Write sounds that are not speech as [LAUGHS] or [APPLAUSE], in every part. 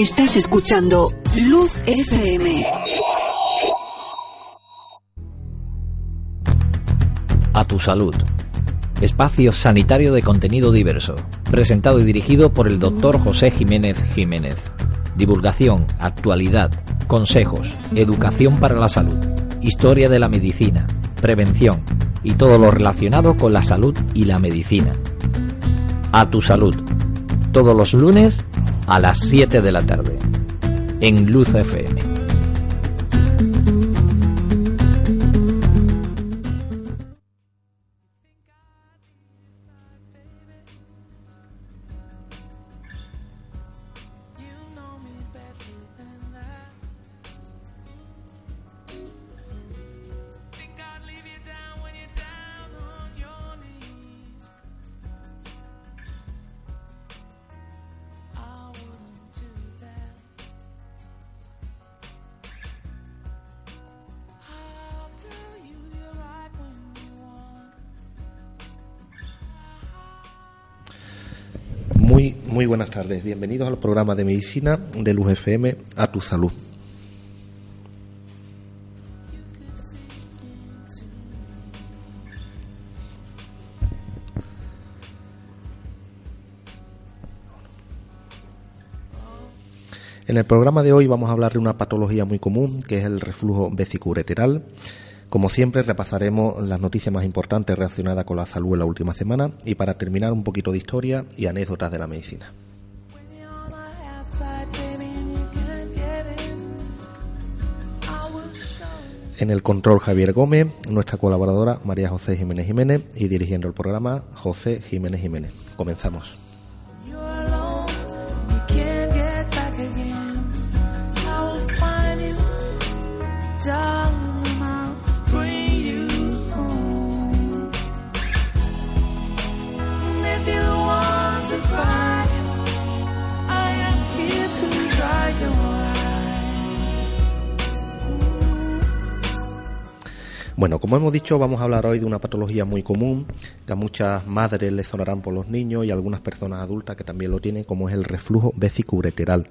Estás escuchando Luz FM. A tu salud. Espacio sanitario de contenido diverso. Presentado y dirigido por el doctor José Jiménez Jiménez. Divulgación, actualidad, consejos, educación para la salud, historia de la medicina, prevención y todo lo relacionado con la salud y la medicina. A tu salud. Todos los lunes a las 7 de la tarde. En Luz FM. Muy, buenas tardes. Bienvenidos al programa de medicina de Luz a tu salud. En el programa de hoy vamos a hablar de una patología muy común, que es el reflujo vesicureteral. Como siempre, repasaremos las noticias más importantes relacionadas con la salud en la última semana y para terminar un poquito de historia y anécdotas de la medicina. En el control Javier Gómez, nuestra colaboradora María José Jiménez Jiménez y dirigiendo el programa José Jiménez Jiménez. Comenzamos. Bueno, como hemos dicho, vamos a hablar hoy de una patología muy común que a muchas madres les sonarán por los niños y algunas personas adultas que también lo tienen, como es el reflujo vesicoureteral.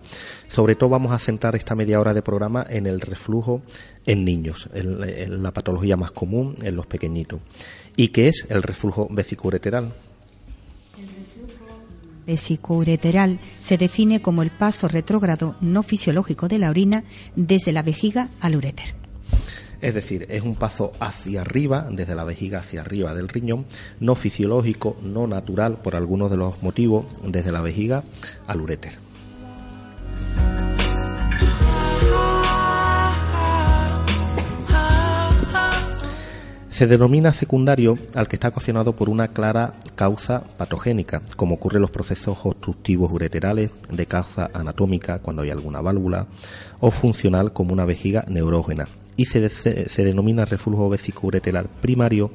Sobre todo vamos a centrar esta media hora de programa en el reflujo en niños, en, en la patología más común en los pequeñitos. ¿Y qué es el reflujo vesicoureteral? vesicoureteral se define como el paso retrógrado no fisiológico de la orina desde la vejiga al uréter. Es decir, es un paso hacia arriba, desde la vejiga hacia arriba del riñón, no fisiológico, no natural, por algunos de los motivos, desde la vejiga al uréter. Se denomina secundario al que está ocasionado por una clara causa patogénica, como ocurre en los procesos obstructivos ureterales de causa anatómica cuando hay alguna válvula, o funcional como una vejiga neurógena, y se, se, denomina reflujo vesicoureteral primario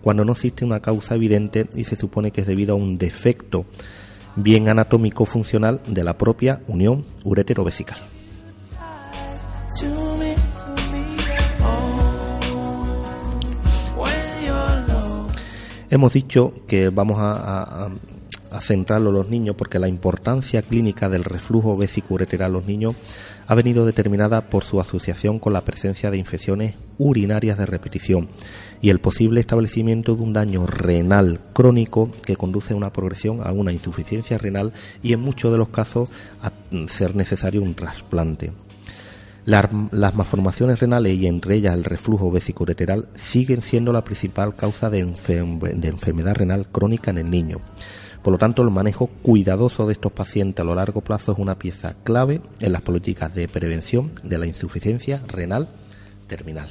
cuando no existe una causa evidente y se supone que es debido a un defecto bien anatómico funcional de la propia unión uretero-vesical. Hemos dicho que vamos a, a, a centrarlo en los niños porque la importancia clínica del reflujo vesicoureteral en los niños ha venido determinada por su asociación con la presencia de infecciones urinarias de repetición y el posible establecimiento de un daño renal crónico que conduce a una progresión a una insuficiencia renal y en muchos de los casos a ser necesario un trasplante. Las, malformaciones renales y entre ellas el reflujo vesicoureteral siguen siendo la principal causa de, de enfermedad renal crónica en el niño. Por lo tanto, el manejo cuidadoso de estos pacientes a lo largo plazo es una pieza clave en las políticas de prevención de la insuficiencia renal terminal.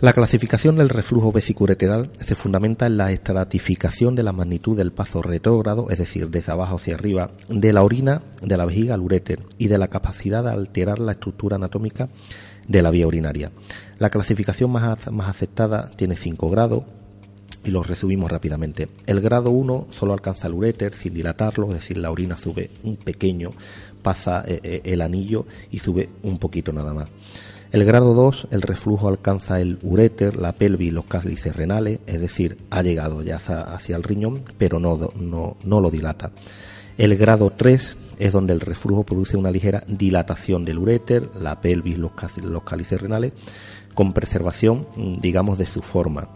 La clasificación del reflujo vesicureteral se fundamenta en la estratificación de la magnitud del paso retrógrado, es decir, desde abajo hacia arriba, de la orina de la vejiga al uréter y de la capacidad de alterar la estructura anatómica de la vía urinaria. La clasificación más, aceptada tiene 5 grados, y los resumimos rápidamente. El grado 1 solo alcanza el uréter sin dilatarlo, es decir, la orina sube un pequeño, pasa eh, eh, el anillo y sube un poquito nada más. El grado 2, el reflujo alcanza el uréter, la pelvis y los cálices renales, es decir, ha llegado ya hacia, el riñón, pero no, no, no lo dilata. El grado 3 es donde el reflujo produce una ligera dilatación del uréter, la pelvis, los, los cálices renales, con preservación, digamos, de su forma.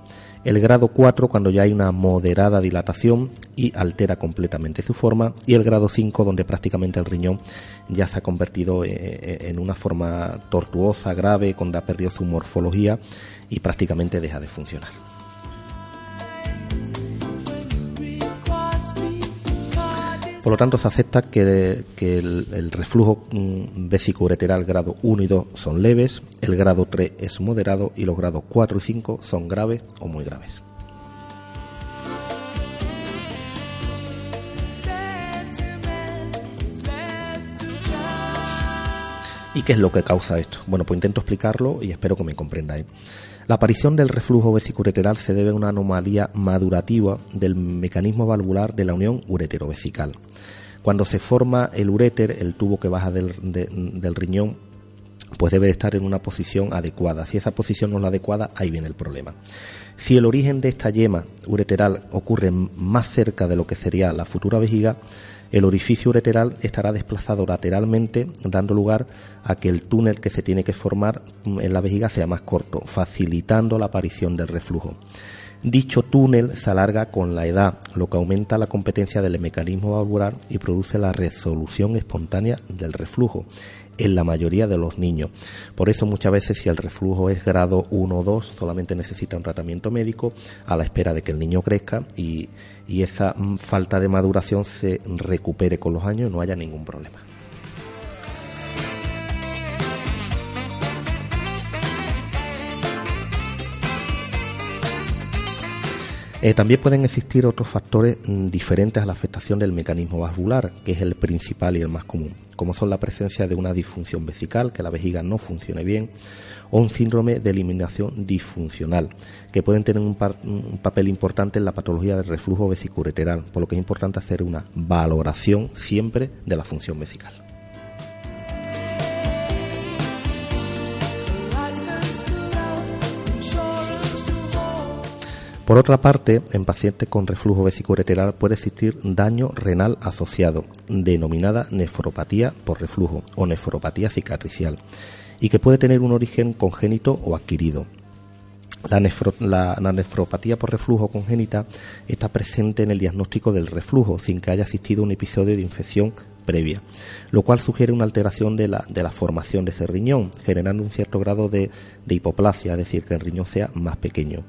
El grado 4 cuando ya hay una moderada dilatación y altera completamente su forma. Y el grado 5 donde prácticamente el riñón ya se ha convertido eh, eh, en una forma tortuosa, grave, cuando ha perdido su morfología y prácticamente deja de funcionar. Por lo tanto, se acepta que, el, reflujo mm, vesicoureteral grado 1 y 2 son leves, el grado 3 es moderado y los grados 4 y 5 son graves o muy graves. ¿Y qué es lo que causa esto? Bueno, pues intento explicarlo y espero que me comprendáis. La aparición del reflujo vesicureteral se debe a una anomalía madurativa del mecanismo valvular de la unión uretero-vesical. Cuando se forma el uréter, el tubo que baja del, del riñón, pues debe estar en una posición adecuada. Si esa posición no es la adecuada, ahí viene el problema. Si el origen de esta yema ureteral ocurre más cerca de lo que sería la futura vejiga, el orificio ureteral estará desplazado lateralmente, dando lugar a que el túnel que se tiene que formar en la vejiga sea más corto, facilitando la aparición del reflujo. Dicho túnel se alarga con la edad, lo que aumenta la competencia del mecanismo valvular y produce la resolución espontánea del reflujo en la mayoría de los niños. Por eso muchas veces si el reflujo es grado 1 o 2 solamente necesita un tratamiento médico a la espera de que el niño crezca y, y esa falta de maduración se recupere con los años y no haya ningún problema. Eh, también pueden existir otros factores mm, diferentes a la afectación del mecanismo vascular, que es el principal y el más común, como son la presencia de una disfunción vesical, que la vejiga no funcione bien, o un síndrome de eliminación disfuncional, que pueden tener un, papel importante en la patología del reflujo vesicureteral, por lo que es importante hacer una valoración siempre de la función vesical. Por otra parte, en pacientes con reflujo vesicureteral puede existir daño renal asociado, denominada nefropatía por reflujo o nefropatía cicatricial, y que puede tener un origen congénito o adquirido. La, nefropatía por reflujo congénita está presente en el diagnóstico del reflujo sin que haya existido un episodio de infección previa, lo cual sugiere una alteración de la, de la formación de ese riñón, generando un cierto grado de, hipoplasia, es decir, que el riñón sea más pequeño.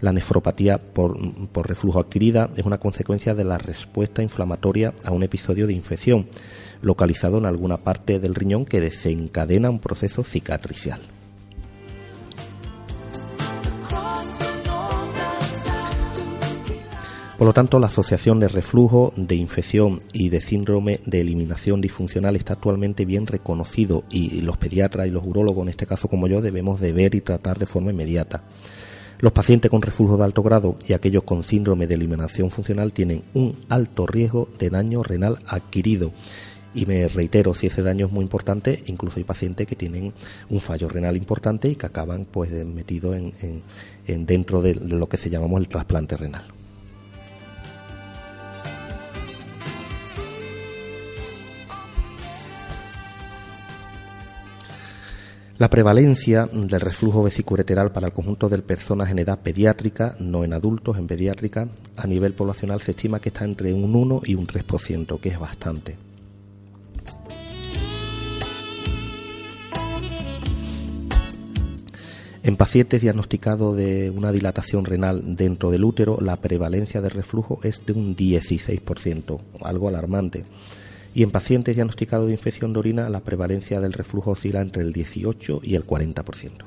La nefropatía por, por reflujo adquirida es una consecuencia de la respuesta inflamatoria a un episodio de infección localizado en alguna parte del riñón que desencadena un proceso cicatricial. Por lo tanto, la asociación de reflujo, de infección y de síndrome de eliminación disfuncional está actualmente bien reconocido y los pediatras y los urólogos, en este caso como yo, debemos de ver y tratar de forma inmediata. Los pacientes con reflujo de alto grado y aquellos con síndrome de eliminación funcional tienen un alto riesgo de daño renal adquirido. Y me reitero, si ese daño es muy importante, incluso hay pacientes que tienen un fallo renal importante y que acaban pues metidos en, dentro de lo que se llamamos el trasplante renal. La prevalencia del reflujo vesicureteral para el conjunto de personas en edad pediátrica, no en adultos, en pediátrica, a nivel poblacional se estima que está entre un 1 y un 3%, que es bastante. En pacientes diagnosticados de una dilatación renal dentro del útero, la prevalencia de reflujo es de un 16%, algo alarmante y en pacientes diagnosticados de infección de orina la prevalencia del reflujo oscila entre el 18 y el 40%.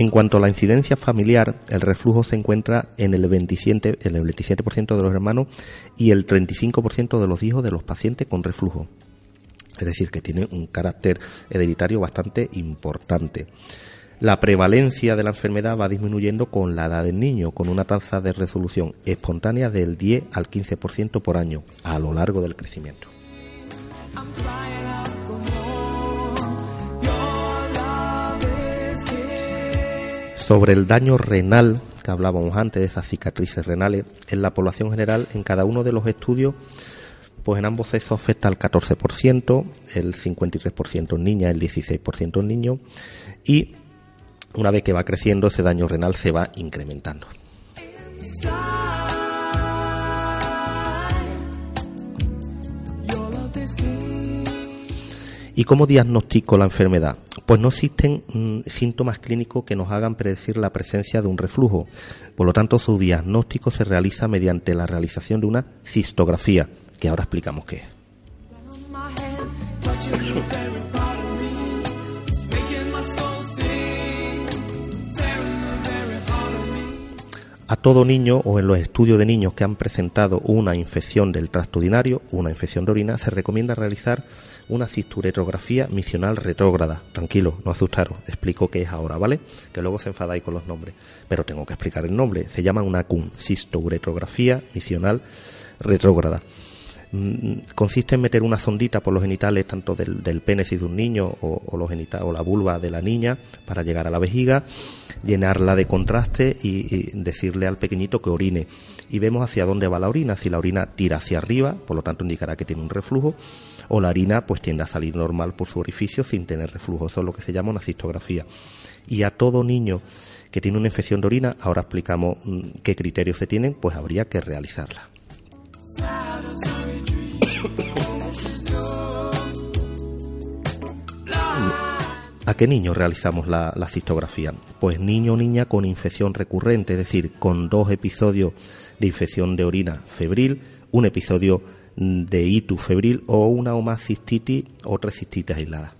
En cuanto a la incidencia familiar, el reflujo se encuentra en el 27%, en el 27 de los hermanos y el 35% de los hijos de los pacientes con reflujo. Es decir, que tiene un carácter hereditario bastante importante. La prevalencia de la enfermedad va disminuyendo con la edad del niño, con una tasa de resolución espontánea del 10 al 15% por año a lo largo del crecimiento. Sobre el daño renal que hablábamos antes, de esas cicatrices renales, en la población general, en cada uno de los estudios, pues en ambos sexos afecta al 14%, el 53% en niñas, el 16% en niños, y una vez que va creciendo, ese daño renal se va incrementando. ¿Y cómo diagnostico la enfermedad? Pues no existen mm, síntomas clínicos que nos hagan predecir la presencia de un reflujo. Por lo tanto, su diagnóstico se realiza mediante la realización de una cistografía, que ahora explicamos qué es. A todo niño o en los estudios de niños que han presentado una infección del tracto urinario, una infección de orina, se recomienda realizar una cisturetrografía misional retrógrada. Tranquilo, no asustaros, explico qué es ahora, ¿vale? Que luego se enfadáis con los nombres, pero tengo que explicar el nombre. Se llama una CUN, cisturetrografía misional retrógrada. Mm, consiste en meter una sondita por los genitales tanto del, del pene de un niño o, los genitales, o la vulva de la niña para llegar a la vejiga, llenarla de contraste y, decirle al pequeñito que orine. Y vemos hacia dónde va la orina. Si la orina tira hacia arriba, por lo tanto indicará que tiene un reflujo, o la orina pues tiende a salir normal por su orificio sin tener reflujo. Eso es lo que se llama una cistografía. Y a todo niño que tiene una infección de orina, ahora explicamos mm, qué criterios se tienen, pues habría que realizarla. [LAUGHS] ¿A qué niño realizamos la, cistografía? Pues niño o niña con infección recurrente, es decir, con dos episodios de infección de orina febril, un episodio de itu febril o una o más cistitis o tres cistitis aisladas.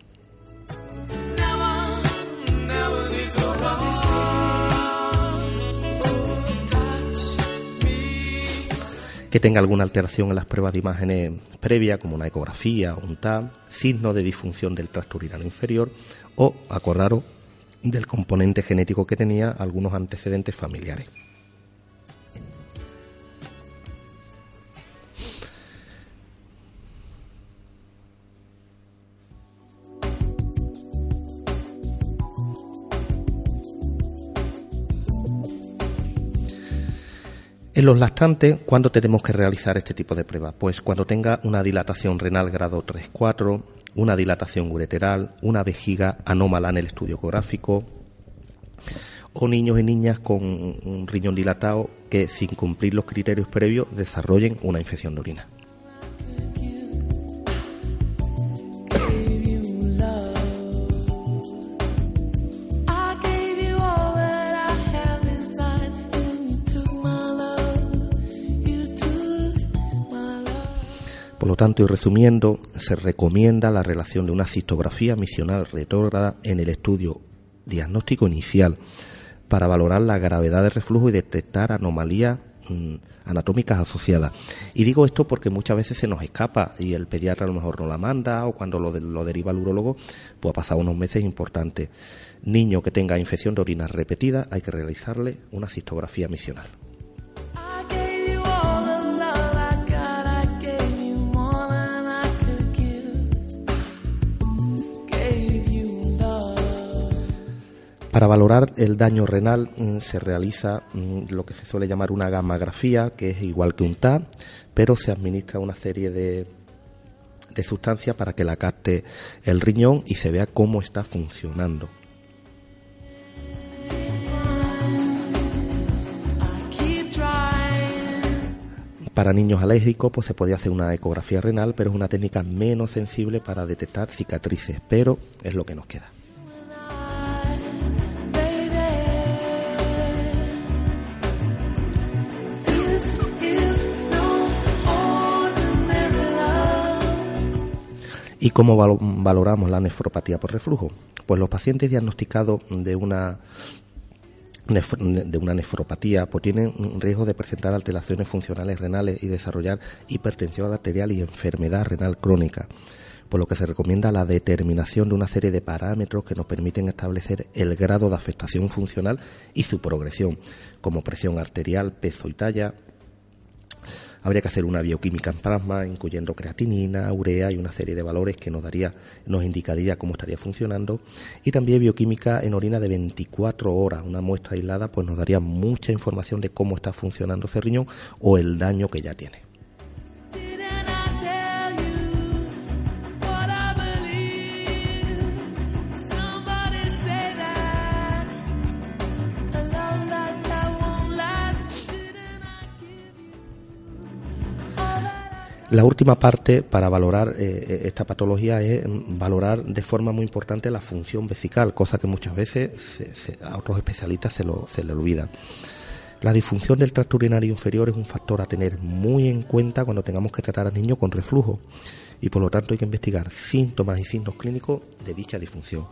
Que tenga alguna alteración en las pruebas de imágenes previas, como una ecografía, un TAP, signo de disfunción del tracto urinario inferior o, acordaros, del componente genético que tenía algunos antecedentes familiares. En los lactantes, ¿cuándo tenemos que realizar este tipo de pruebas? Pues cuando tenga una dilatación renal grado 3-4, una dilatación ureteral, una vejiga anómala en el estudio ecográfico, o niños y niñas con un riñón dilatado que sin cumplir los criterios previos desarrollen una infección de orina. Por lo tanto, y resumiendo, se recomienda la relación de una citografía misional retrógrada en el estudio diagnóstico inicial para valorar la gravedad del reflujo y detectar anomalías mm, anatómicas asociadas. Y digo esto porque muchas veces se nos escapa y el pediatra a lo mejor no la manda o cuando lo, deriva al urólogo, pues ha pasado unos meses importantes. Niño que tenga infección de orina repetida, hay que realizarle una cistografía misional. Para valorar el daño renal mm, se realiza mm, lo que se suele llamar una gammagrafía, que es igual que un TAP, pero se administra una serie de, sustancias para que la capte el riñón y se vea cómo está funcionando. Para niños alérgicos, pues se podía hacer una ecografía renal, pero es una técnica menos sensible para detectar cicatrices, pero es lo que nos queda. ¿Y cómo valoramos la nefropatía por reflujo? Pues los pacientes diagnosticados de una de una nefropatía pues tienen un riesgo de presentar alteraciones funcionales renales y desarrollar hipertensión arterial y enfermedad renal crónica, por lo que se recomienda la determinación de una serie de parámetros que nos permiten establecer el grado de afectación funcional y su progresión, como presión arterial, peso y talla, habría que hacer una bioquímica en plasma, incluyendo creatinina, urea y una serie de valores que nos daría, nos indicaría cómo estaría funcionando. Y también bioquímica en orina de 24 horas. Una muestra aislada pues nos daría mucha información de cómo está funcionando ese riñón o el daño que ya tiene. La última parte para valorar eh, eh, esta patología es mm, valorar de forma muy importante la función vesical, cosa que muchas veces a otros especialistas se, lo, se le olvida. La disfunción del tracto urinario inferior es un factor a tener muy en cuenta cuando tengamos que tratar a niños con reflujo y por lo tanto hay que investigar síntomas y signos clínicos de dicha disfunción.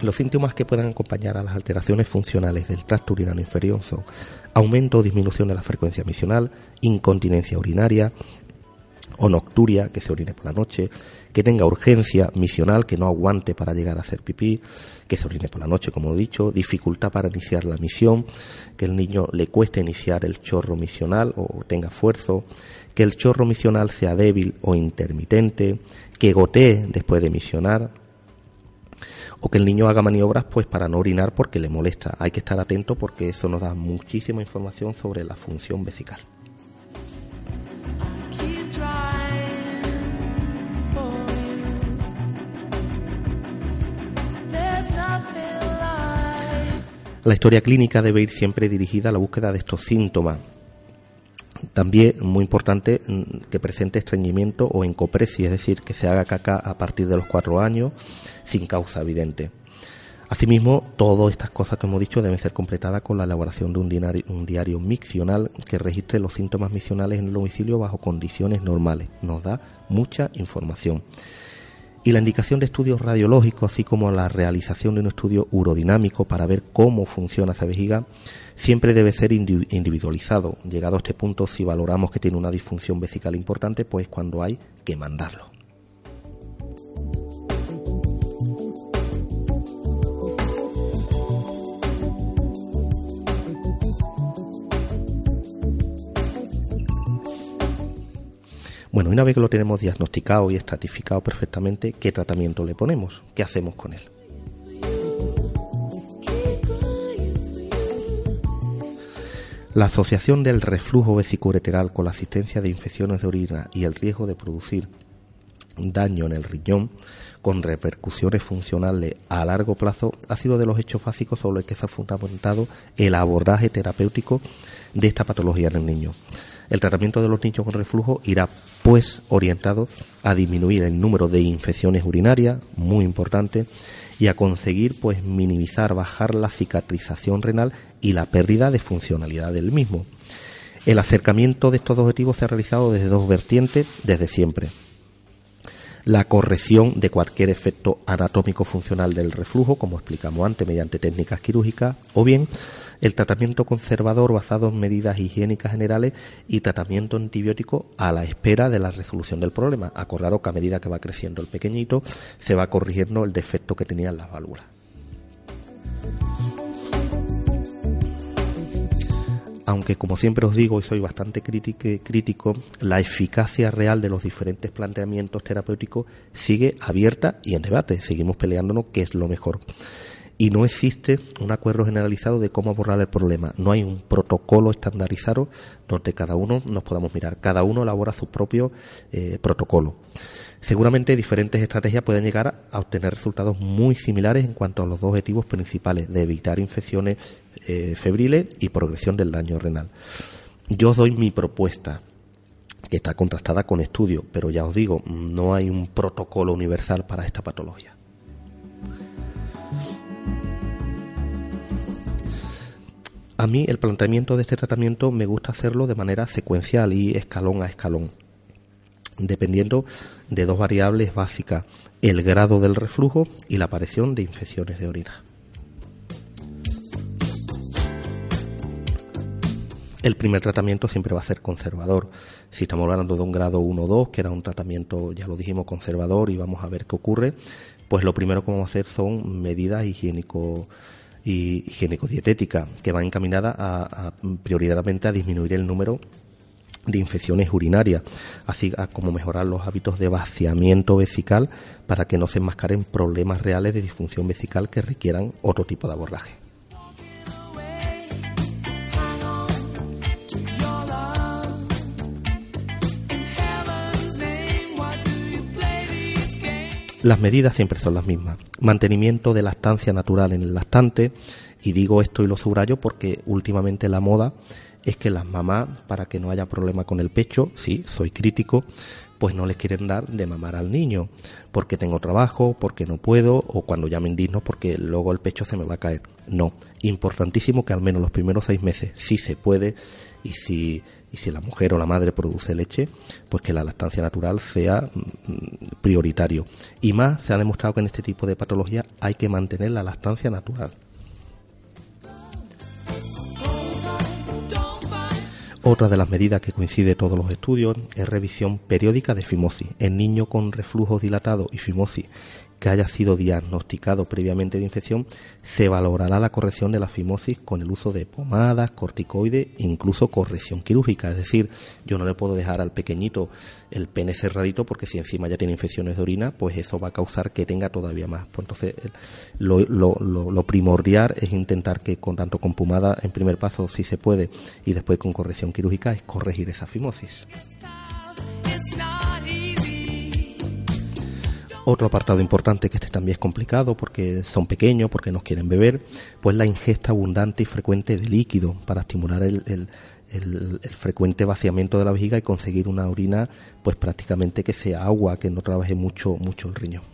Los síntomas que puedan acompañar a las alteraciones funcionales del tracto urinario inferior son aumento o disminución de la frecuencia misional, incontinencia urinaria, o nocturia, que se orine por la noche, que tenga urgencia misional, que no aguante para llegar a hacer pipí, que se orine por la noche, como he dicho, dificultad para iniciar la misión, que el niño le cueste iniciar el chorro misional o tenga esfuerzo, que el chorro misional sea débil o intermitente, que gotee después de misionar, o que el niño haga maniobras pues para no orinar porque le molesta. Hay que estar atento porque eso nos da muchísima información sobre la función vesical. La historia clínica debe ir siempre dirigida a la búsqueda de estos síntomas. También muy importante mm, que presente estreñimiento o encopresia, es decir, que se haga caca a partir de los cuatro años sin causa evidente. Asimismo, todas estas cosas que hemos dicho deben ser completadas con la elaboración de un diario, un diario miccional que registre los síntomas miccionales en el domicilio bajo condiciones normales. Nos da mucha información y la indicación de estudios radiológicos, así como la realización de un estudio urodinámico para ver cómo funciona esa vejiga, siempre debe ser individualizado. Llegado a este punto, si valoramos que tiene una disfunción vesical importante, pues cuando hay que mandarlo. Bueno, una vez que lo tenemos diagnosticado y estratificado perfectamente, ¿qué tratamiento le ponemos? ¿Qué hacemos con él? La asociación del reflujo vesicureteral con la asistencia de infecciones de orina y el riesgo de producir daño en el riñón con repercusiones funcionales a largo plazo ha sido de los hechos básicos sobre los que se ha fundamentado el abordaje terapéutico de esta patología en el niño. El tratamiento de los niños con reflujo irá pues orientado a disminuir el número de infecciones urinarias, muy importante, y a conseguir pues minimizar, bajar la cicatrización renal y la pérdida de funcionalidad del mismo. El acercamiento de estos objetivos se ha realizado desde dos vertientes desde siempre. La corrección de cualquier efecto anatómico funcional del reflujo, como explicamos antes, mediante técnicas quirúrgicas, o bien el tratamiento conservador basado en medidas higiénicas generales y tratamiento antibiótico a la espera de la resolución del problema. Acordaros que a medida que va creciendo el pequeñito se va corrigiendo el defecto que tenían las válvulas. aunque como siempre os digo y soy bastante crítico, la eficacia real de los diferentes planteamientos terapéuticos sigue abierta y en debate. Seguimos peleándonos qué es lo mejor y no existe un acuerdo generalizado de cómo abordar el problema. No hay un protocolo estandarizado donde cada uno nos podamos mirar. Cada uno elabora su propio eh, protocolo. Seguramente diferentes estrategias pueden llegar a obtener resultados muy similares en cuanto a los dos objetivos principales de evitar infecciones eh, febriles y progresión del daño renal. Yo os doy mi propuesta, que está contrastada con estudios, pero ya os digo, no hay un protocolo universal para esta patología. A mí el planteamiento de este tratamiento me gusta hacerlo de manera secuencial y escalón a escalón, dependiendo de dos variables básicas, el grado del reflujo y la aparición de infecciones de orina. El primer tratamiento siempre va a ser conservador. Si estamos hablando de un grado 1 o 2, que era un tratamiento, ya lo dijimos, conservador y vamos a ver qué ocurre, pues lo primero que vamos a hacer son medidas higiénico y higiénico-dietética, que va encaminada a, prioritariamente a disminuir el número de infecciones urinarias, así como mejorar los hábitos de vaciamiento vesical para que no se enmascaren problemas reales de disfunción vesical que requieran otro tipo de abordaje. Las medidas siempre son las mismas. Mantenimiento de la estancia natural en el lactante, y digo esto y lo subrayo porque últimamente la moda es que las mamás, para que no haya problema con el pecho, sí, soy crítico, pues no les quieren dar de mamar al niño, porque tengo trabajo, porque no puedo, o cuando ya me indigno porque luego el pecho se me va a caer. No, importantísimo que al menos los primeros seis meses sí se puede y si y si la mujer o la madre produce leche, pues que la lactancia natural sea mm, prioritario. Y más se ha demostrado que en este tipo de patología hay que mantener la lactancia natural. Otra de las medidas que coincide todos los estudios es revisión periódica de fimosis. En niños con reflujo dilatado y fimosis que haya sido diagnosticado previamente de infección, se valorará la corrección de la fimosis con el uso de pomadas, corticoides e incluso corrección quirúrgica. Es decir, yo no le puedo dejar al pequeñito el pene cerradito porque si encima ya tiene infecciones de orina, pues eso va a causar que tenga todavía más. Pues entonces, lo, primordial es intentar que con tanto con pomada en primer paso si se puede y después con corrección quirúrgica es corregir esa fimosis. Otro apartado importante que este también es complicado porque son pequeños, porque no quieren beber, pues la ingesta abundante y frecuente de líquido para estimular el, frecuente vaciamiento de la vejiga y conseguir una orina pues prácticamente que sea agua, que no trabaje mucho, mucho el riñón.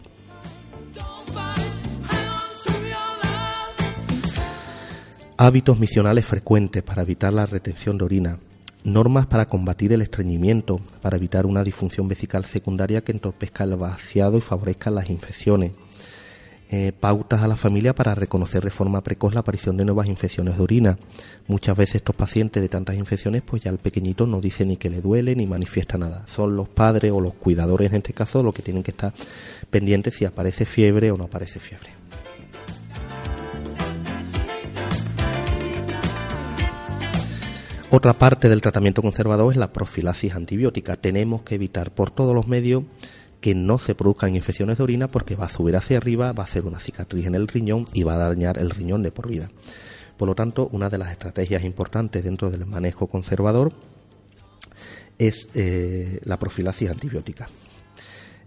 Hábitos misionales frecuentes para evitar la retención de orina normas para combatir el estreñimiento, para evitar una disfunción vesical secundaria que entorpezca el vaciado y favorezca las infecciones. Eh, pautas a la familia para reconocer de forma precoz la aparición de nuevas infecciones de orina. Muchas veces estos pacientes de tantas infecciones, pues ya el pequeñito no dice ni que le duele ni manifiesta nada. Son los padres o los cuidadores en este caso los que tienen que estar pendientes si aparece fiebre o no aparece fiebre. Otra parte del tratamiento conservador es la profilaxis antibiótica. Tenemos que evitar por todos los medios que no se produzcan infecciones de orina porque va a subir hacia arriba, va a hacer una cicatriz en el riñón y va a dañar el riñón de por vida. Por lo tanto, una de las estrategias importantes dentro del manejo conservador es eh, la profilaxis antibiótica.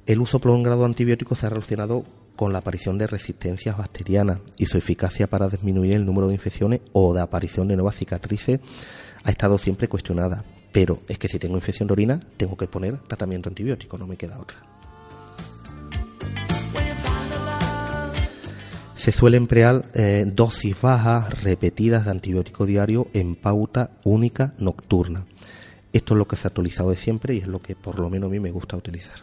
El uso prolongado de antibióticos se ha relacionado con la aparición de resistencias bacterianas y su eficacia para disminuir el número de infecciones o de aparición de nuevas cicatrices ha estado siempre cuestionada. Pero es que si tengo infección de orina, tengo que poner tratamiento antibiótico, no me queda otra. Se suele emplear eh, dosis bajas repetidas de antibiótico diario en pauta única nocturna. Esto es lo que se ha actualizado de siempre y es lo que por lo menos a mí me gusta utilizar.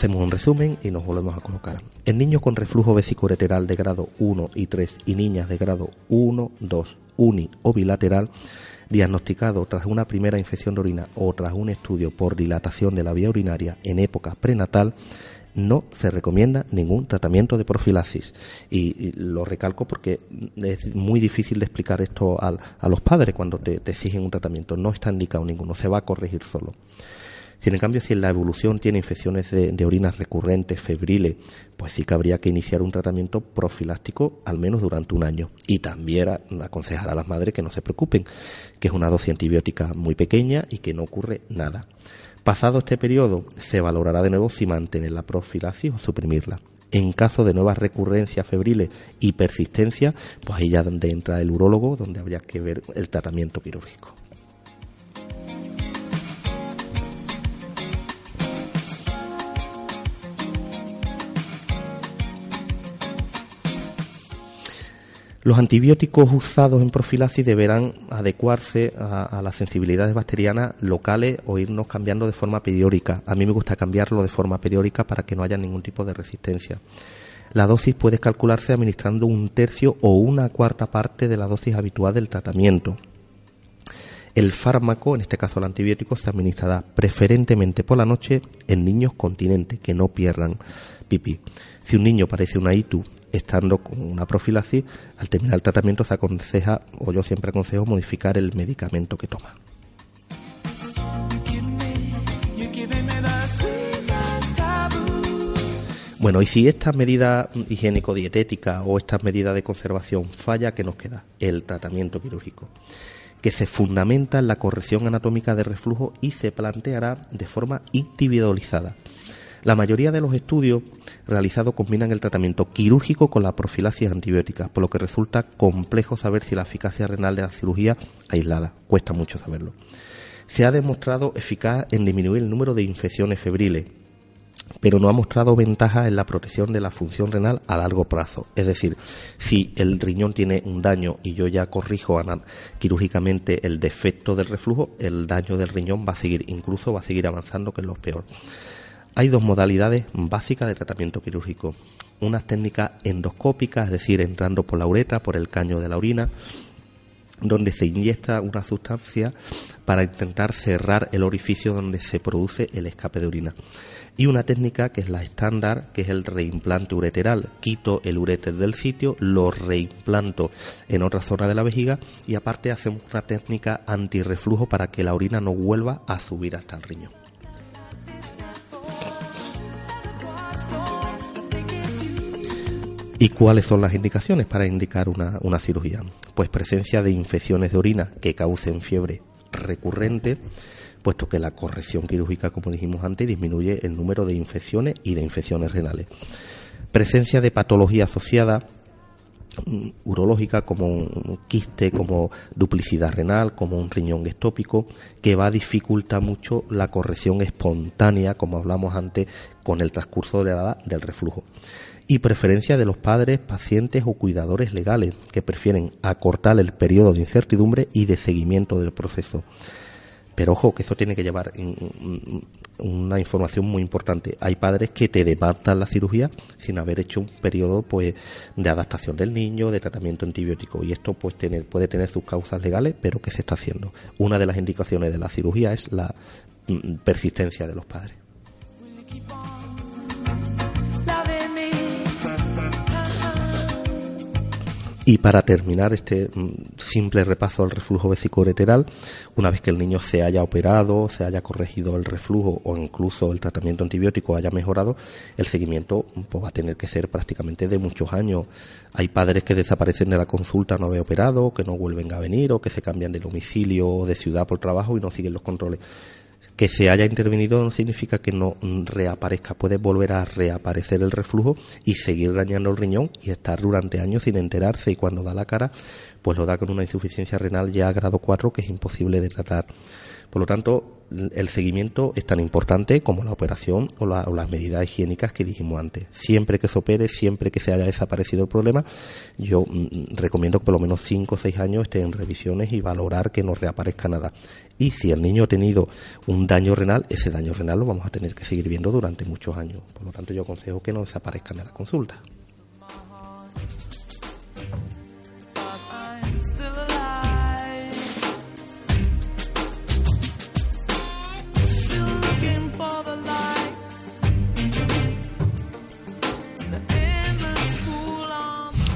Hacemos un resumen y nos volvemos a colocar. En niños con reflujo vesicoureteral de grado 1 y 3 y niñas de grado 1, 2, uni o bilateral, diagnosticado tras una primera infección de orina o tras un estudio por dilatación de la vía urinaria en época prenatal, no se recomienda ningún tratamiento de profilaxis. Y, lo recalco porque es muy difícil de explicar esto a, los padres cuando te, te exigen un tratamiento. No está indicado ninguno, se va a corregir solo. Sin en cambio, si la evolución tiene infecciones de, de orinas recurrentes, febriles, pues sí que habría que iniciar un tratamiento profiláctico al menos durante un año. Y también aconsejar a las madres que no se preocupen, que es una dosis antibiótica muy pequeña y que no ocurre nada. Pasado este periodo, se valorará de nuevo si mantener la profilaxis o suprimirla. En caso de nuevas recurrencias febriles y persistencia, pues ahí ya donde entra el urólogo, donde habría que ver el tratamiento quirúrgico. Los antibióticos usados en profilaxis deberán adecuarse a, las sensibilidades bacterianas locales o irnos cambiando de forma periódica. A mí me gusta cambiarlo de forma periódica para que no haya ningún tipo de resistencia. La dosis puede calcularse administrando un tercio o una cuarta parte de la dosis habitual del tratamiento. El fármaco, en este caso el antibiótico, se administrará preferentemente por la noche en niños continentes que no pierdan pipí. Si un niño parece una ITU estando con una profilaxis, al terminar el tratamiento se aconseja, o yo siempre aconsejo, modificar el medicamento que toma. Bueno, y si esta medida higiénico-dietética o esta medida de conservación falla, ¿qué nos queda? El tratamiento quirúrgico, que se fundamenta en la corrección anatómica de reflujo y se planteará de forma individualizada. La mayoría de los estudios realizados combinan el tratamiento quirúrgico con la profilaxis antibiótica, por lo que resulta complejo saber si la eficacia renal de la cirugía aislada. Cuesta mucho saberlo. Se ha demostrado eficaz en disminuir el número de infecciones febriles, pero no ha mostrado ventaja en la protección de la función renal a largo plazo. Es decir, si el riñón tiene un daño y yo ya corrijo quirúrgicamente el defecto del reflujo, el daño del riñón va a seguir, incluso va a seguir avanzando, que es lo peor. Hay dos modalidades básicas de tratamiento quirúrgico. Unas técnicas endoscópicas, es decir, entrando por la uretra, por el caño de la orina, donde se inyecta una sustancia para intentar cerrar el orificio donde se produce el escape de orina. Y una técnica que es la estándar, que es el reimplante ureteral. Quito el ureter del sitio, lo reimplanto en otra zona de la vejiga y aparte hacemos una técnica antirreflujo para que la orina no vuelva a subir hasta el riñón. ¿Y cuáles son las indicaciones para indicar una, cirugía? Pues presencia de infecciones de orina que causen fiebre recurrente, puesto que la corrección quirúrgica, como dijimos antes, disminuye el número de infecciones y de infecciones renales. Presencia de patología asociada mm, urológica como un quiste, como duplicidad renal, como un riñón estópico, que va a dificultar mucho la corrección espontánea, como hablamos antes, con el transcurso de la edad del reflujo y preferencia de los padres, pacientes o cuidadores legales que prefieren acortar el periodo de incertidumbre y de seguimiento del proceso. Pero ojo, que eso tiene que llevar una información muy importante. Hay padres que te demandan la cirugía sin haber hecho un periodo pues de adaptación del niño, de tratamiento antibiótico y esto pues puede tener sus causas legales, pero que se está haciendo. Una de las indicaciones de la cirugía es la mm, persistencia de los padres. Y para terminar este mm, simple repaso al reflujo vesicoureteral, una vez que el niño se haya operado, se haya corregido el reflujo o incluso el tratamiento antibiótico haya mejorado, el seguimiento pues, va a tener que ser prácticamente de muchos años. Hay padres que desaparecen de la consulta no haber operado, que no vuelven a venir o que se cambian de domicilio o de ciudad por trabajo y no siguen los controles que se haya intervenido no significa que no reaparezca. Puede volver a reaparecer el reflujo y seguir dañando el riñón y estar durante años sin enterarse y cuando da la cara, pues lo da con una insuficiencia renal ya a grado 4 que es imposible de tratar. Por lo tanto, el seguimiento es tan importante como la operación o, las medidas higiénicas que dijimos antes. Siempre que se opere, siempre que se haya desaparecido el problema, yo mm, mm, recomiendo que por lo menos 5 o 6 años esté en revisiones y valorar que no reaparezca nada. Y si el niño ha tenido un daño renal, ese daño renal lo vamos a tener que seguir viendo durante muchos años. Por lo tanto, yo aconsejo que no desaparezca la consulta.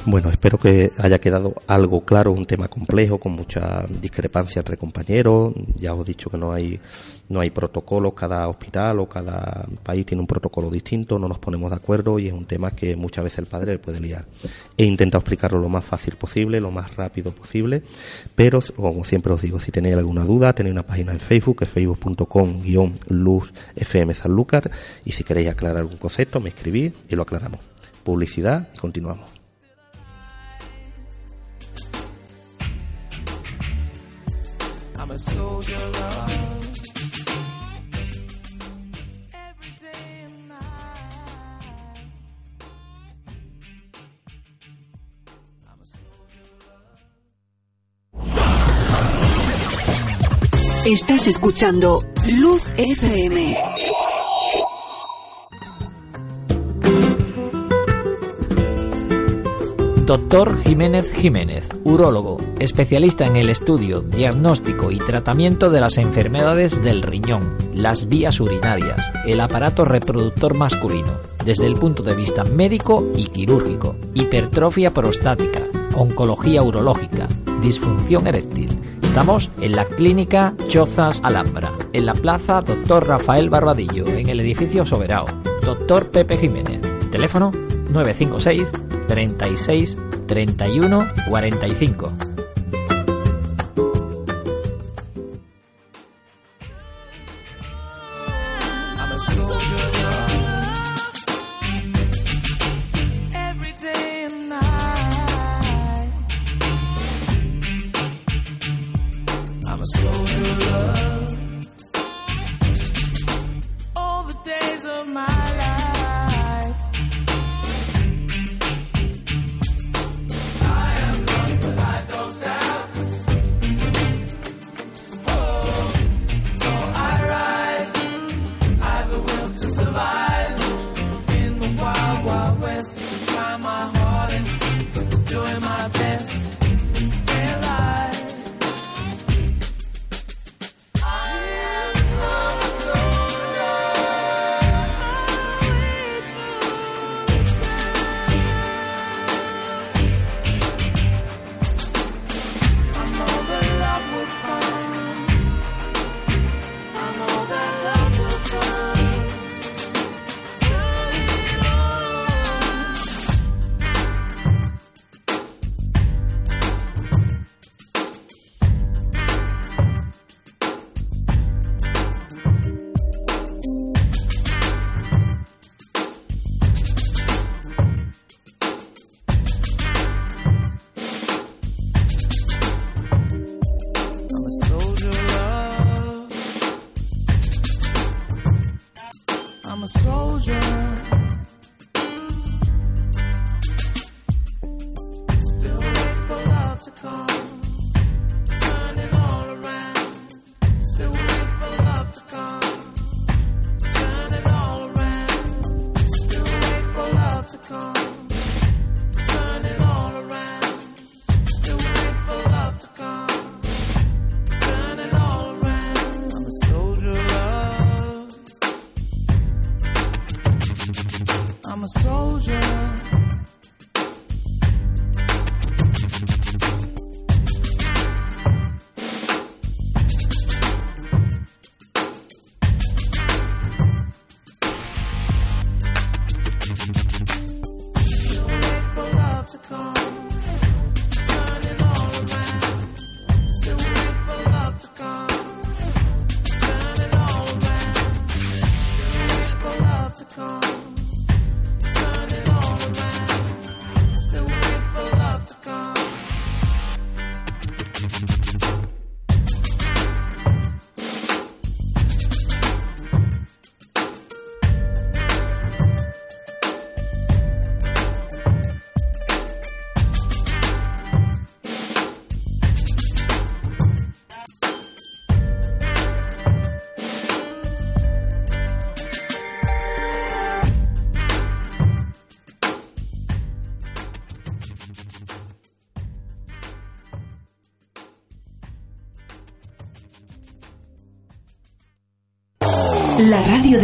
Bueno, espero que haya quedado algo claro, un tema complejo, con mucha discrepancia entre compañeros. Ya os he dicho que no hay, no hay protocolos, cada hospital o cada país tiene un protocolo distinto, no nos ponemos de acuerdo y es un tema que muchas veces el padre le puede liar. He intentado explicarlo lo más fácil posible, lo más rápido posible, pero como siempre os digo, si tenéis alguna duda, tenéis una página en Facebook, que es facebook.com luz fm Sanlúcar, y si queréis aclarar algún concepto, me escribís y lo aclaramos. Publicidad y continuamos. Estás escuchando Luz FM. Doctor Jiménez Jiménez, urólogo, especialista en el estudio, diagnóstico y tratamiento de las enfermedades del riñón, las vías urinarias, el aparato reproductor masculino, desde el punto de vista médico y quirúrgico, hipertrofia prostática, oncología urológica, disfunción eréctil. Estamos en la clínica Chozas Alhambra, en la plaza Doctor Rafael Barbadillo, en el edificio Soberao. Doctor Pepe Jiménez. Teléfono 956 36 31 45.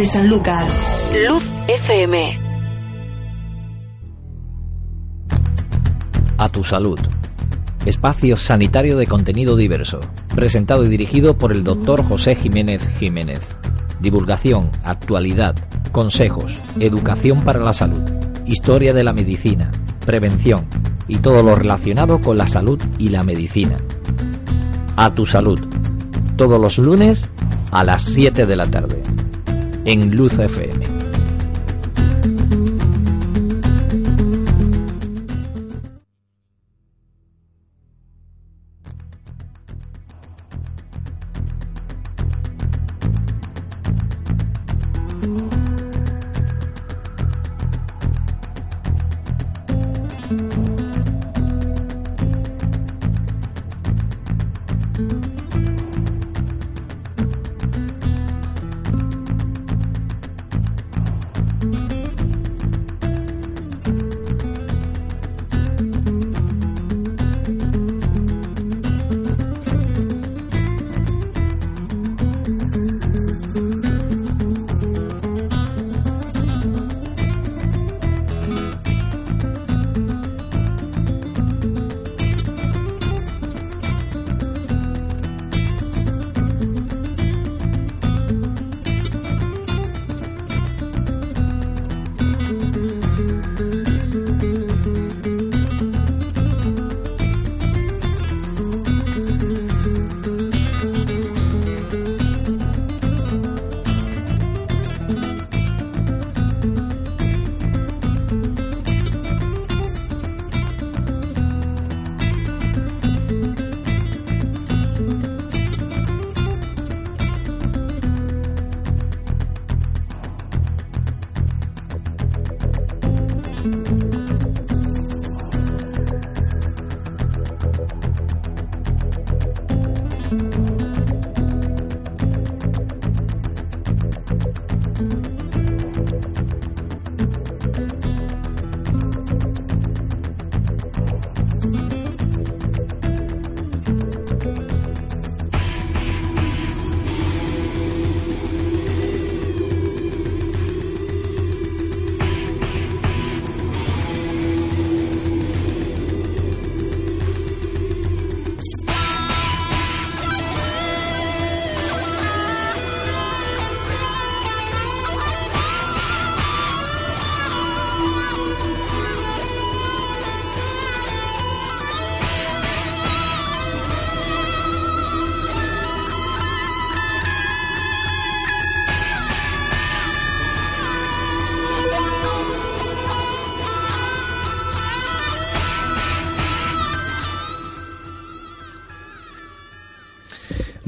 De Sanlúcar. Luz FM. A tu salud. Espacio sanitario de contenido diverso. Presentado y dirigido por el doctor José Jiménez Jiménez. Divulgación, actualidad, consejos, educación para la salud, historia de la medicina, prevención y todo lo relacionado con la salud y la medicina. A tu salud. Todos los lunes a las 7 de la tarde. En Luz FM.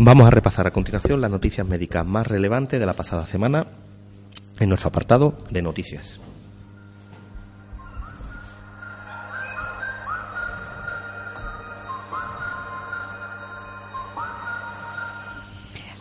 Vamos a repasar a continuación las noticias médicas más relevantes de la pasada semana en nuestro apartado de noticias.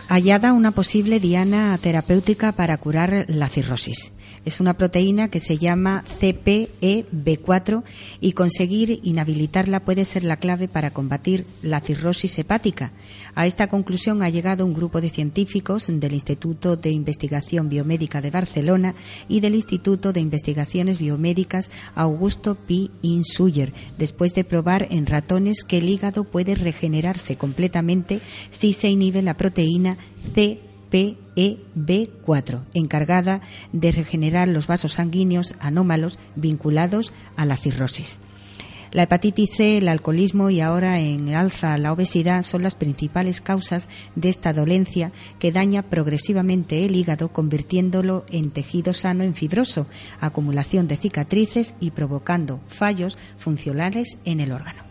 Hallada una posible diana terapéutica para curar la cirrosis. Es una proteína que se llama CPEB4 y conseguir inhabilitarla puede ser la clave para combatir la cirrosis hepática. A esta conclusión ha llegado un grupo de científicos del Instituto de Investigación Biomédica de Barcelona y del Instituto de Investigaciones Biomédicas Augusto P. Insuyer, después de probar en ratones que el hígado puede regenerarse completamente si se inhibe la proteína CPEB PEB4, encargada de regenerar los vasos sanguíneos anómalos vinculados a la cirrosis. La hepatitis C, el alcoholismo y ahora en alza la obesidad son las principales causas de esta dolencia que daña progresivamente el hígado convirtiéndolo en tejido sano en fibroso, acumulación de cicatrices y provocando fallos funcionales en el órgano.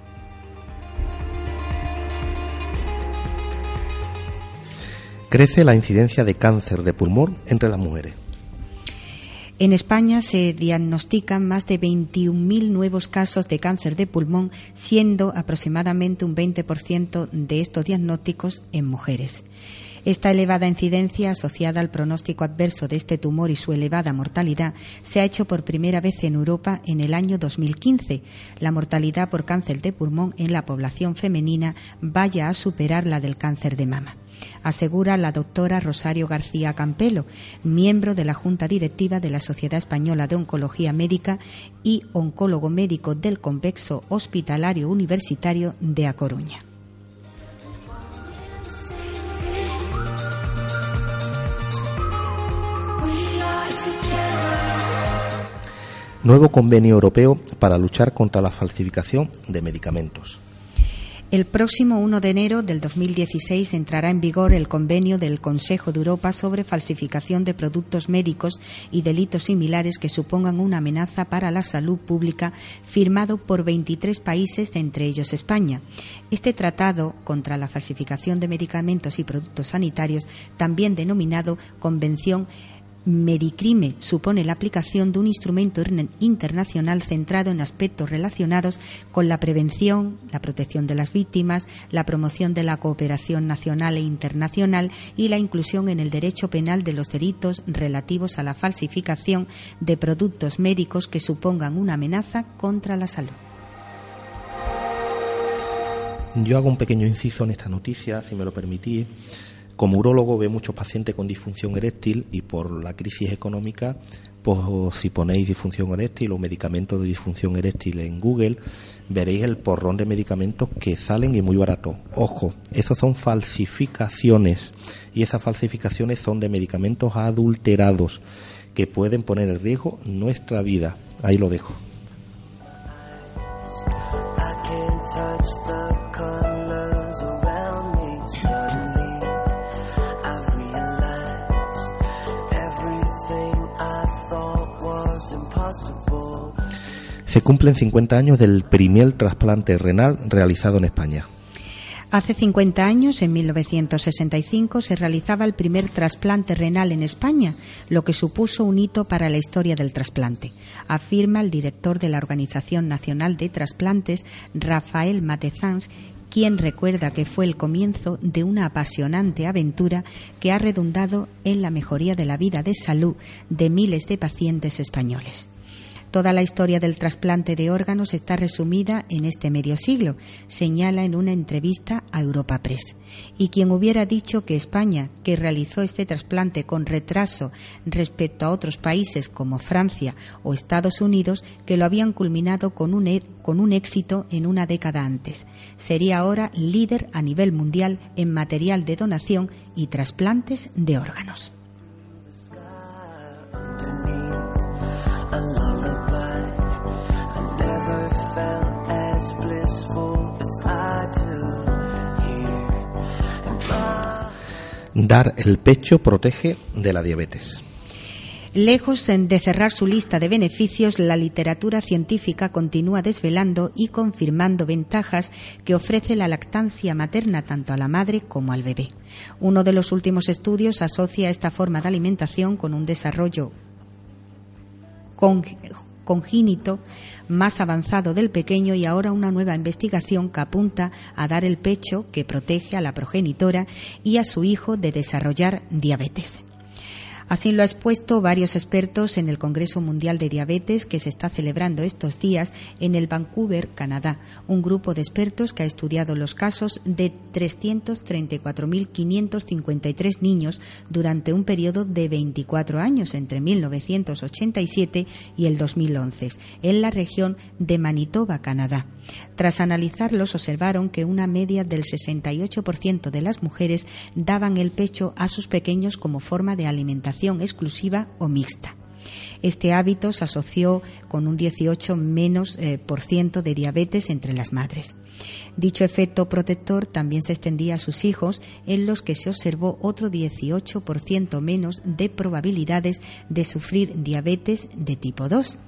Crece la incidencia de cáncer de pulmón entre las mujeres. En España se diagnostican más de 21.000 nuevos casos de cáncer de pulmón, siendo aproximadamente un 20% de estos diagnósticos en mujeres. Esta elevada incidencia asociada al pronóstico adverso de este tumor y su elevada mortalidad se ha hecho por primera vez en Europa en el año 2015. La mortalidad por cáncer de pulmón en la población femenina vaya a superar la del cáncer de mama. Asegura la doctora Rosario García Campelo, miembro de la Junta Directiva de la Sociedad Española de Oncología Médica y oncólogo médico del Convexo Hospitalario Universitario de A Coruña. Nuevo convenio europeo para luchar contra la falsificación de medicamentos. El próximo 1 de enero del 2016 entrará en vigor el convenio del Consejo de Europa sobre falsificación de productos médicos y delitos similares que supongan una amenaza para la salud pública, firmado por 23 países, entre ellos España. Este tratado contra la falsificación de medicamentos y productos sanitarios, también denominado Convención Medicrime supone la aplicación de un instrumento internacional centrado en aspectos relacionados con la prevención, la protección de las víctimas, la promoción de la cooperación nacional e internacional y la inclusión en el derecho penal de los delitos relativos a la falsificación de productos médicos que supongan una amenaza contra la salud. Yo hago un pequeño inciso en esta noticia, si me lo permitís. Como urólogo ve muchos pacientes con disfunción eréctil y por la crisis económica, pues si ponéis disfunción eréctil o medicamentos de disfunción eréctil en Google, veréis el porrón de medicamentos que salen y muy baratos. Ojo, esos son falsificaciones y esas falsificaciones son de medicamentos adulterados que pueden poner en riesgo nuestra vida. Ahí lo dejo. Se cumplen 50 años del primer trasplante renal realizado en España. Hace 50 años, en 1965, se realizaba el primer trasplante renal en España, lo que supuso un hito para la historia del trasplante, afirma el director de la Organización Nacional de Trasplantes, Rafael Matezans, quien recuerda que fue el comienzo de una apasionante aventura que ha redundado en la mejoría de la vida de salud de miles de pacientes españoles. Toda la historia del trasplante de órganos está resumida en este medio siglo, señala en una entrevista a Europa Press. Y quien hubiera dicho que España, que realizó este trasplante con retraso respecto a otros países como Francia o Estados Unidos, que lo habían culminado con un, e, con un éxito en una década antes, sería ahora líder a nivel mundial en material de donación y trasplantes de órganos. Dar el pecho protege de la diabetes. Lejos de cerrar su lista de beneficios, la literatura científica continúa desvelando y confirmando ventajas que ofrece la lactancia materna tanto a la madre como al bebé. Uno de los últimos estudios asocia esta forma de alimentación con un desarrollo congénito más avanzado del pequeño y ahora una nueva investigación que apunta a dar el pecho que protege a la progenitora y a su hijo de desarrollar diabetes. Así lo ha expuesto varios expertos en el Congreso Mundial de Diabetes que se está celebrando estos días en el Vancouver, Canadá. Un grupo de expertos que ha estudiado los casos de 334.553 niños durante un periodo de 24 años entre 1987 y el 2011 en la región de Manitoba, Canadá. Tras analizarlos, observaron que una media del 68% de las mujeres daban el pecho a sus pequeños como forma de alimentación exclusiva o mixta. Este hábito se asoció con un 18 menos eh, por ciento de diabetes entre las madres. Dicho efecto protector también se extendía a sus hijos, en los que se observó otro 18% menos de probabilidades de sufrir diabetes de tipo 2.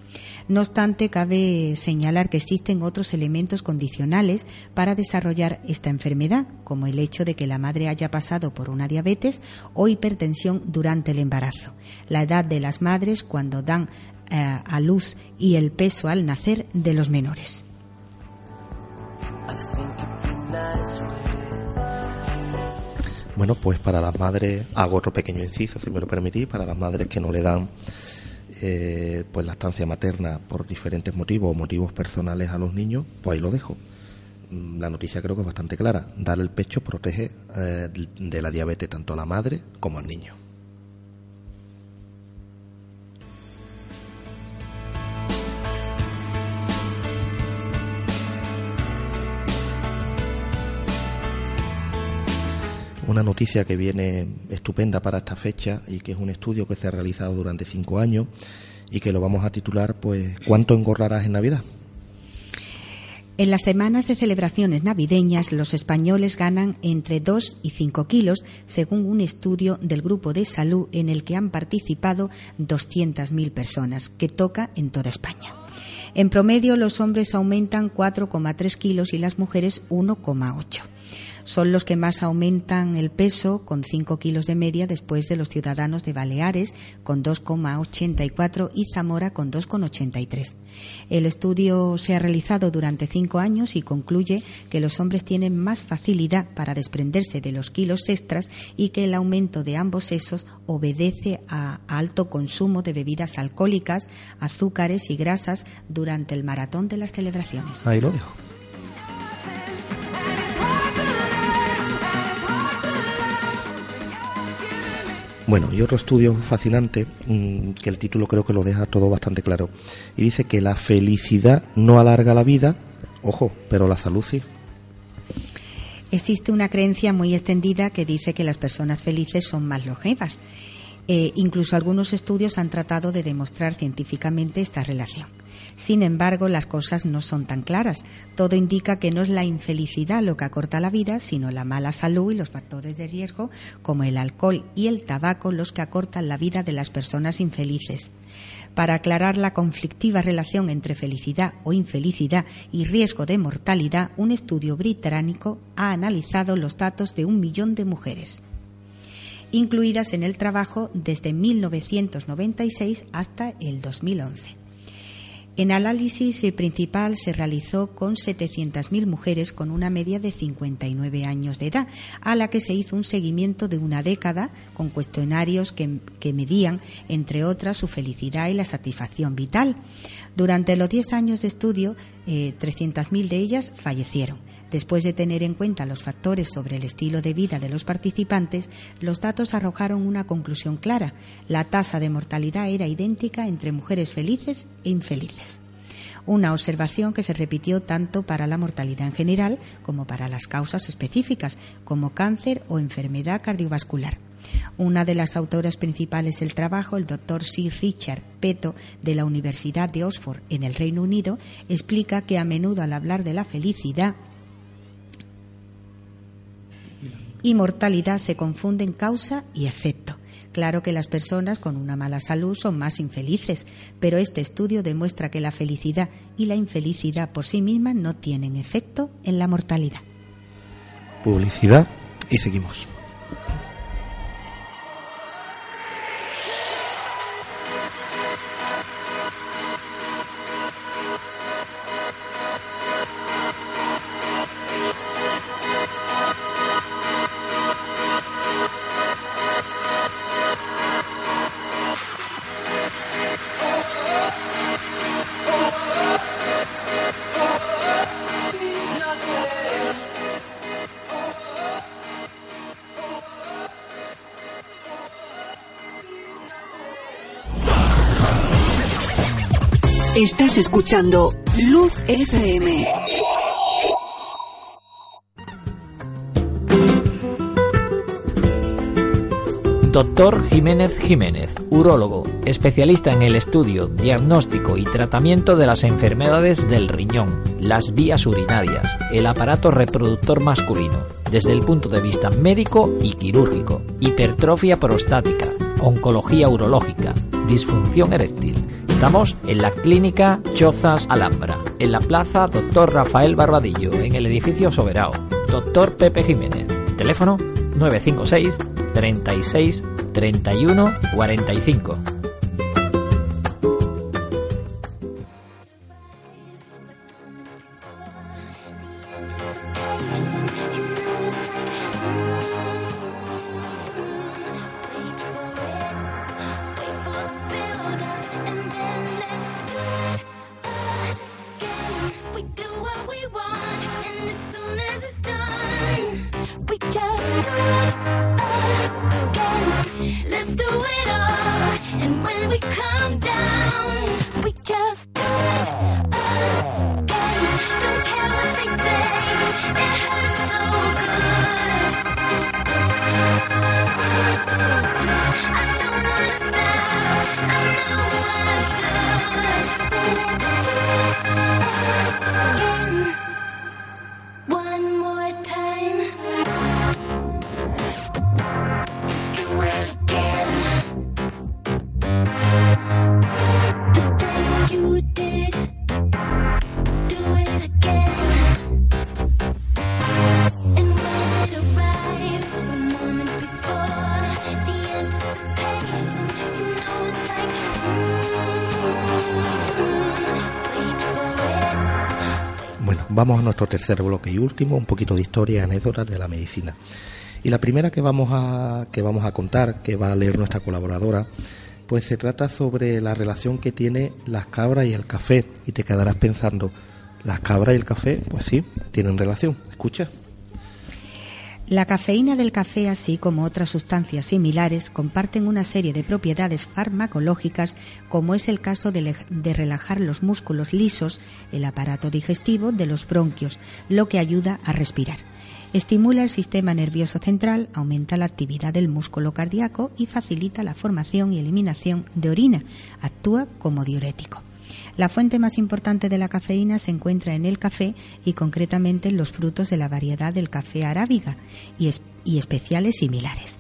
No obstante, cabe señalar que existen otros elementos condicionales para desarrollar esta enfermedad, como el hecho de que la madre haya pasado por una diabetes o hipertensión durante el embarazo, la edad de las madres cuando dan eh, a luz y el peso al nacer de los menores. Bueno, pues para las madres, hago otro pequeño inciso, si me lo permitís, para las madres que no le dan eh, pues la estancia materna por diferentes motivos o motivos personales a los niños, pues ahí lo dejo. mm, la noticia creo que es bastante clara. Dar el pecho protege eh, de la diabetes tanto a la madre como al niño. Una noticia que viene estupenda para esta fecha y que es un estudio que se ha realizado durante cinco años y que lo vamos a titular, pues, ¿cuánto engorrarás en Navidad? En las semanas de celebraciones navideñas, los españoles ganan entre 2 y 5 kilos, según un estudio del Grupo de Salud en el que han participado 200.000 personas, que toca en toda España. En promedio, los hombres aumentan 4,3 kilos y las mujeres 1,8 son los que más aumentan el peso, con 5 kilos de media, después de los ciudadanos de Baleares, con 2,84 y Zamora, con 2,83. El estudio se ha realizado durante cinco años y concluye que los hombres tienen más facilidad para desprenderse de los kilos extras y que el aumento de ambos sexos obedece a alto consumo de bebidas alcohólicas, azúcares y grasas durante el maratón de las celebraciones. Ahí lo dejo. Bueno, y otro estudio fascinante, mm, que el título creo que lo deja todo bastante claro, y dice que la felicidad no alarga la vida, ojo, pero la salud sí. Existe una creencia muy extendida que dice que las personas felices son más longevas. Eh, incluso algunos estudios han tratado de demostrar científicamente esta relación. Sin embargo, las cosas no son tan claras. Todo indica que no es la infelicidad lo que acorta la vida, sino la mala salud y los factores de riesgo, como el alcohol y el tabaco, los que acortan la vida de las personas infelices. Para aclarar la conflictiva relación entre felicidad o infelicidad y riesgo de mortalidad, un estudio británico ha analizado los datos de un millón de mujeres incluidas en el trabajo desde 1996 hasta el 2011. El análisis principal se realizó con 700.000 mujeres con una media de 59 años de edad, a la que se hizo un seguimiento de una década con cuestionarios que, medían, entre otras, su felicidad y la satisfacción vital. Durante los 10 años de estudio, 300.000 eh, de ellas fallecieron. Después de tener en cuenta los factores sobre el estilo de vida de los participantes, los datos arrojaron una conclusión clara. La tasa de mortalidad era idéntica entre mujeres felices e infelices. Una observación que se repitió tanto para la mortalidad en general como para las causas específicas, como cáncer o enfermedad cardiovascular. Una de las autoras principales del trabajo, el doctor Sir Richard Peto, de la Universidad de Oxford en el Reino Unido, explica que a menudo al hablar de la felicidad y mortalidad se confunden causa y efecto. Claro que las personas con una mala salud son más infelices, pero este estudio demuestra que la felicidad y la infelicidad por sí mismas no tienen efecto en la mortalidad. Publicidad y seguimos. Estás escuchando Luz FM. Doctor Jiménez Jiménez, urólogo, especialista en el estudio, diagnóstico y tratamiento de las enfermedades del riñón, las vías urinarias, el aparato reproductor masculino, desde el punto de vista médico y quirúrgico, hipertrofia prostática, oncología urológica, disfunción eréctil Estamos en la Clínica Chozas Alhambra, en la Plaza Dr. Rafael Barbadillo, en el edificio Soberao. Doctor Pepe Jiménez. Teléfono 956 36 31 45. It all. And when we come down, we just do it vamos a nuestro tercer bloque y último, un poquito de historia y anécdotas de la medicina. Y la primera que vamos a que vamos a contar, que va a leer nuestra colaboradora, pues se trata sobre la relación que tiene las cabras y el café. Y te quedarás pensando, ¿las cabras y el café? Pues sí, tienen relación. Escucha. La cafeína del café, así como otras sustancias similares, comparten una serie de propiedades farmacológicas, como es el caso de, relajar los músculos lisos, el aparato digestivo de los bronquios, lo que ayuda a respirar. Estimula el sistema nervioso central, aumenta la actividad del músculo cardíaco y facilita la formación y eliminación de orina. Actúa como diurético. La fuente más importante de la cafeína se encuentra en el café y concretamente en los frutos de la variedad del café arábiga y, es- y especiales similares.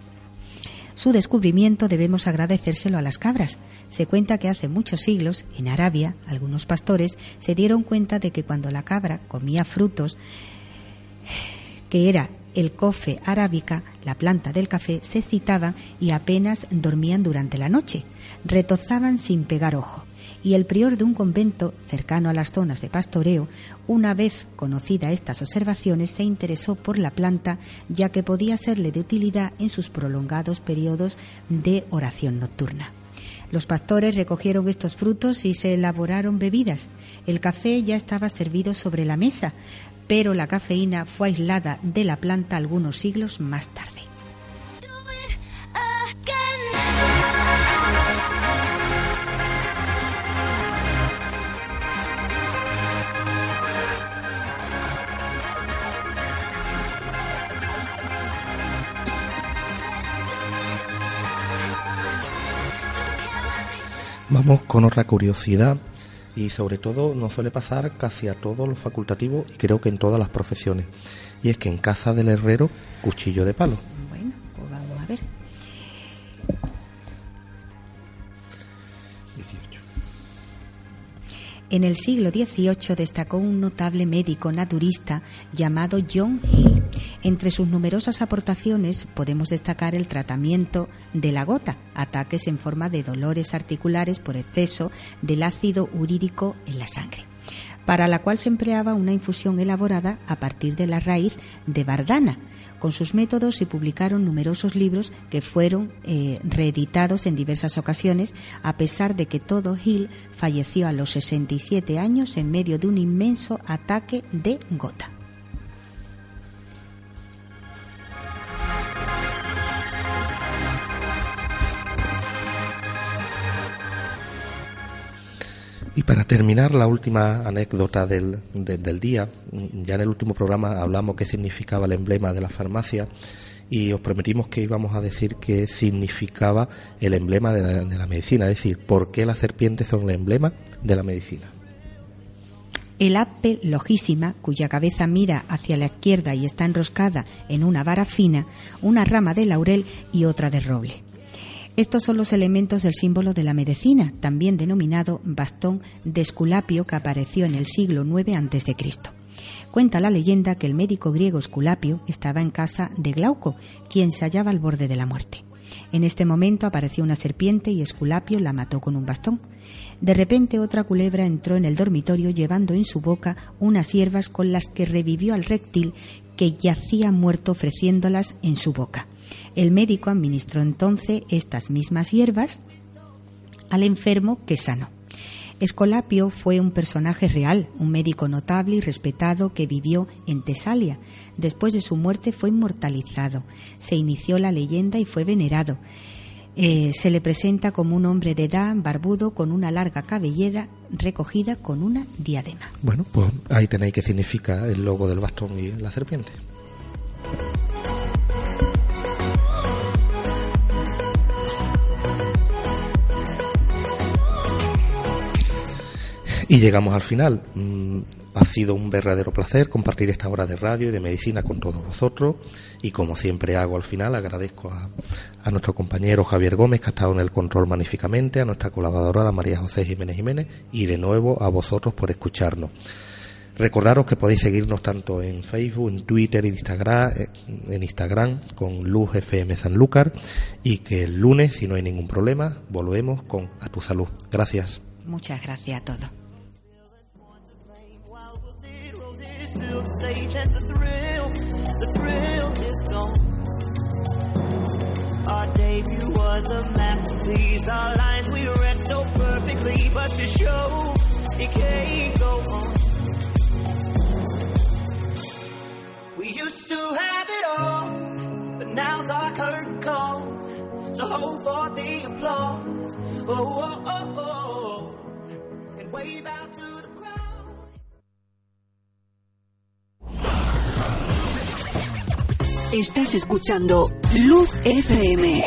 Su descubrimiento debemos agradecérselo a las cabras. Se cuenta que hace muchos siglos, en Arabia, algunos pastores se dieron cuenta de que cuando la cabra comía frutos que era el cofe arábica, la planta del café, se excitaban y apenas dormían durante la noche. Retozaban sin pegar ojo. Y el prior de un convento cercano a las zonas de pastoreo, una vez conocida estas observaciones, se interesó por la planta, ya que podía serle de utilidad en sus prolongados periodos de oración nocturna. Los pastores recogieron estos frutos y se elaboraron bebidas. El café ya estaba servido sobre la mesa, pero la cafeína fue aislada de la planta algunos siglos más tarde. Vamos con otra curiosidad y sobre todo nos suele pasar casi a todos los facultativos y creo que en todas las profesiones. Y es que en casa del herrero, cuchillo de palo. En el siglo XVIII destacó un notable médico naturista llamado John Hill. Entre sus numerosas aportaciones podemos destacar el tratamiento de la gota, ataques en forma de dolores articulares por exceso del ácido urírico en la sangre, para la cual se empleaba una infusión elaborada a partir de la raíz de bardana. Con sus métodos se publicaron numerosos libros que fueron eh, reeditados en diversas ocasiones, a pesar de que todo Hill falleció a los 67 años en medio de un inmenso ataque de gota. Para terminar, la última anécdota del, de- del día. Ya en el último programa hablamos qué significaba el emblema de la farmacia y os prometimos que íbamos a decir qué significaba el emblema de la, de la medicina, es decir, por qué las serpientes son el emblema de la medicina. El ape logísima, cuya cabeza mira hacia la izquierda y está enroscada en una vara fina, una rama de laurel y otra de roble. Estos son los elementos del símbolo de la medicina, también denominado bastón de Esculapio, que apareció en el siglo IX a.C. Cuenta la leyenda que el médico griego Esculapio estaba en casa de Glauco, quien se hallaba al borde de la muerte. En este momento apareció una serpiente y Esculapio la mató con un bastón. De repente otra culebra entró en el dormitorio llevando en su boca unas hierbas con las que revivió al reptil que yacía muerto ofreciéndolas en su boca. El médico administró entonces estas mismas hierbas al enfermo que sanó. Escolapio fue un personaje real, un médico notable y respetado que vivió en Tesalia. Después de su muerte fue inmortalizado. Se inició la leyenda y fue venerado. Eh, se le presenta como un hombre de edad, barbudo, con una larga cabellera recogida con una diadema. Bueno, pues ahí tenéis qué significa el logo del bastón y la serpiente. Y llegamos al final. Mm, Ha sido un verdadero placer compartir esta hora de radio y de medicina con todos vosotros. Y como siempre hago al final, agradezco a, a nuestro compañero Javier Gómez, que ha estado en el control magníficamente, a nuestra colaboradora María José Jiménez Jiménez y de nuevo a vosotros por escucharnos. Recordaros que podéis seguirnos tanto en Facebook, en Twitter, en Instagram, eh, en Instagram con Luz FM Sanlúcar y que el lunes, si no hay ningún problema, volvemos con A tu salud. Gracias. Muchas gracias a todos. Build stage and the thrill, the thrill is gone. Our debut was a masterpiece. Our lines we read so perfectly, but the show it can't go on. We used to have it all, but now's our curtain call. So hold for the applause. Oh, oh, oh, oh. oh. And wave out to the crowd. Estás escuchando Luz FM.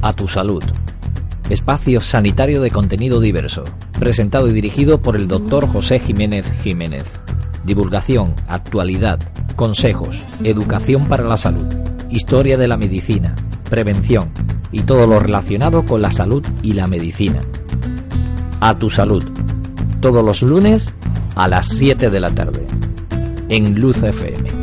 A tu salud. Espacio sanitario de contenido diverso. Presentado y dirigido por el doctor José Jiménez Jiménez. Divulgación, actualidad, consejos, educación para la salud, historia de la medicina, prevención y todo lo relacionado con la salud y la medicina. A tu salud. Todos los lunes a las 7 de la tarde. En Luz FM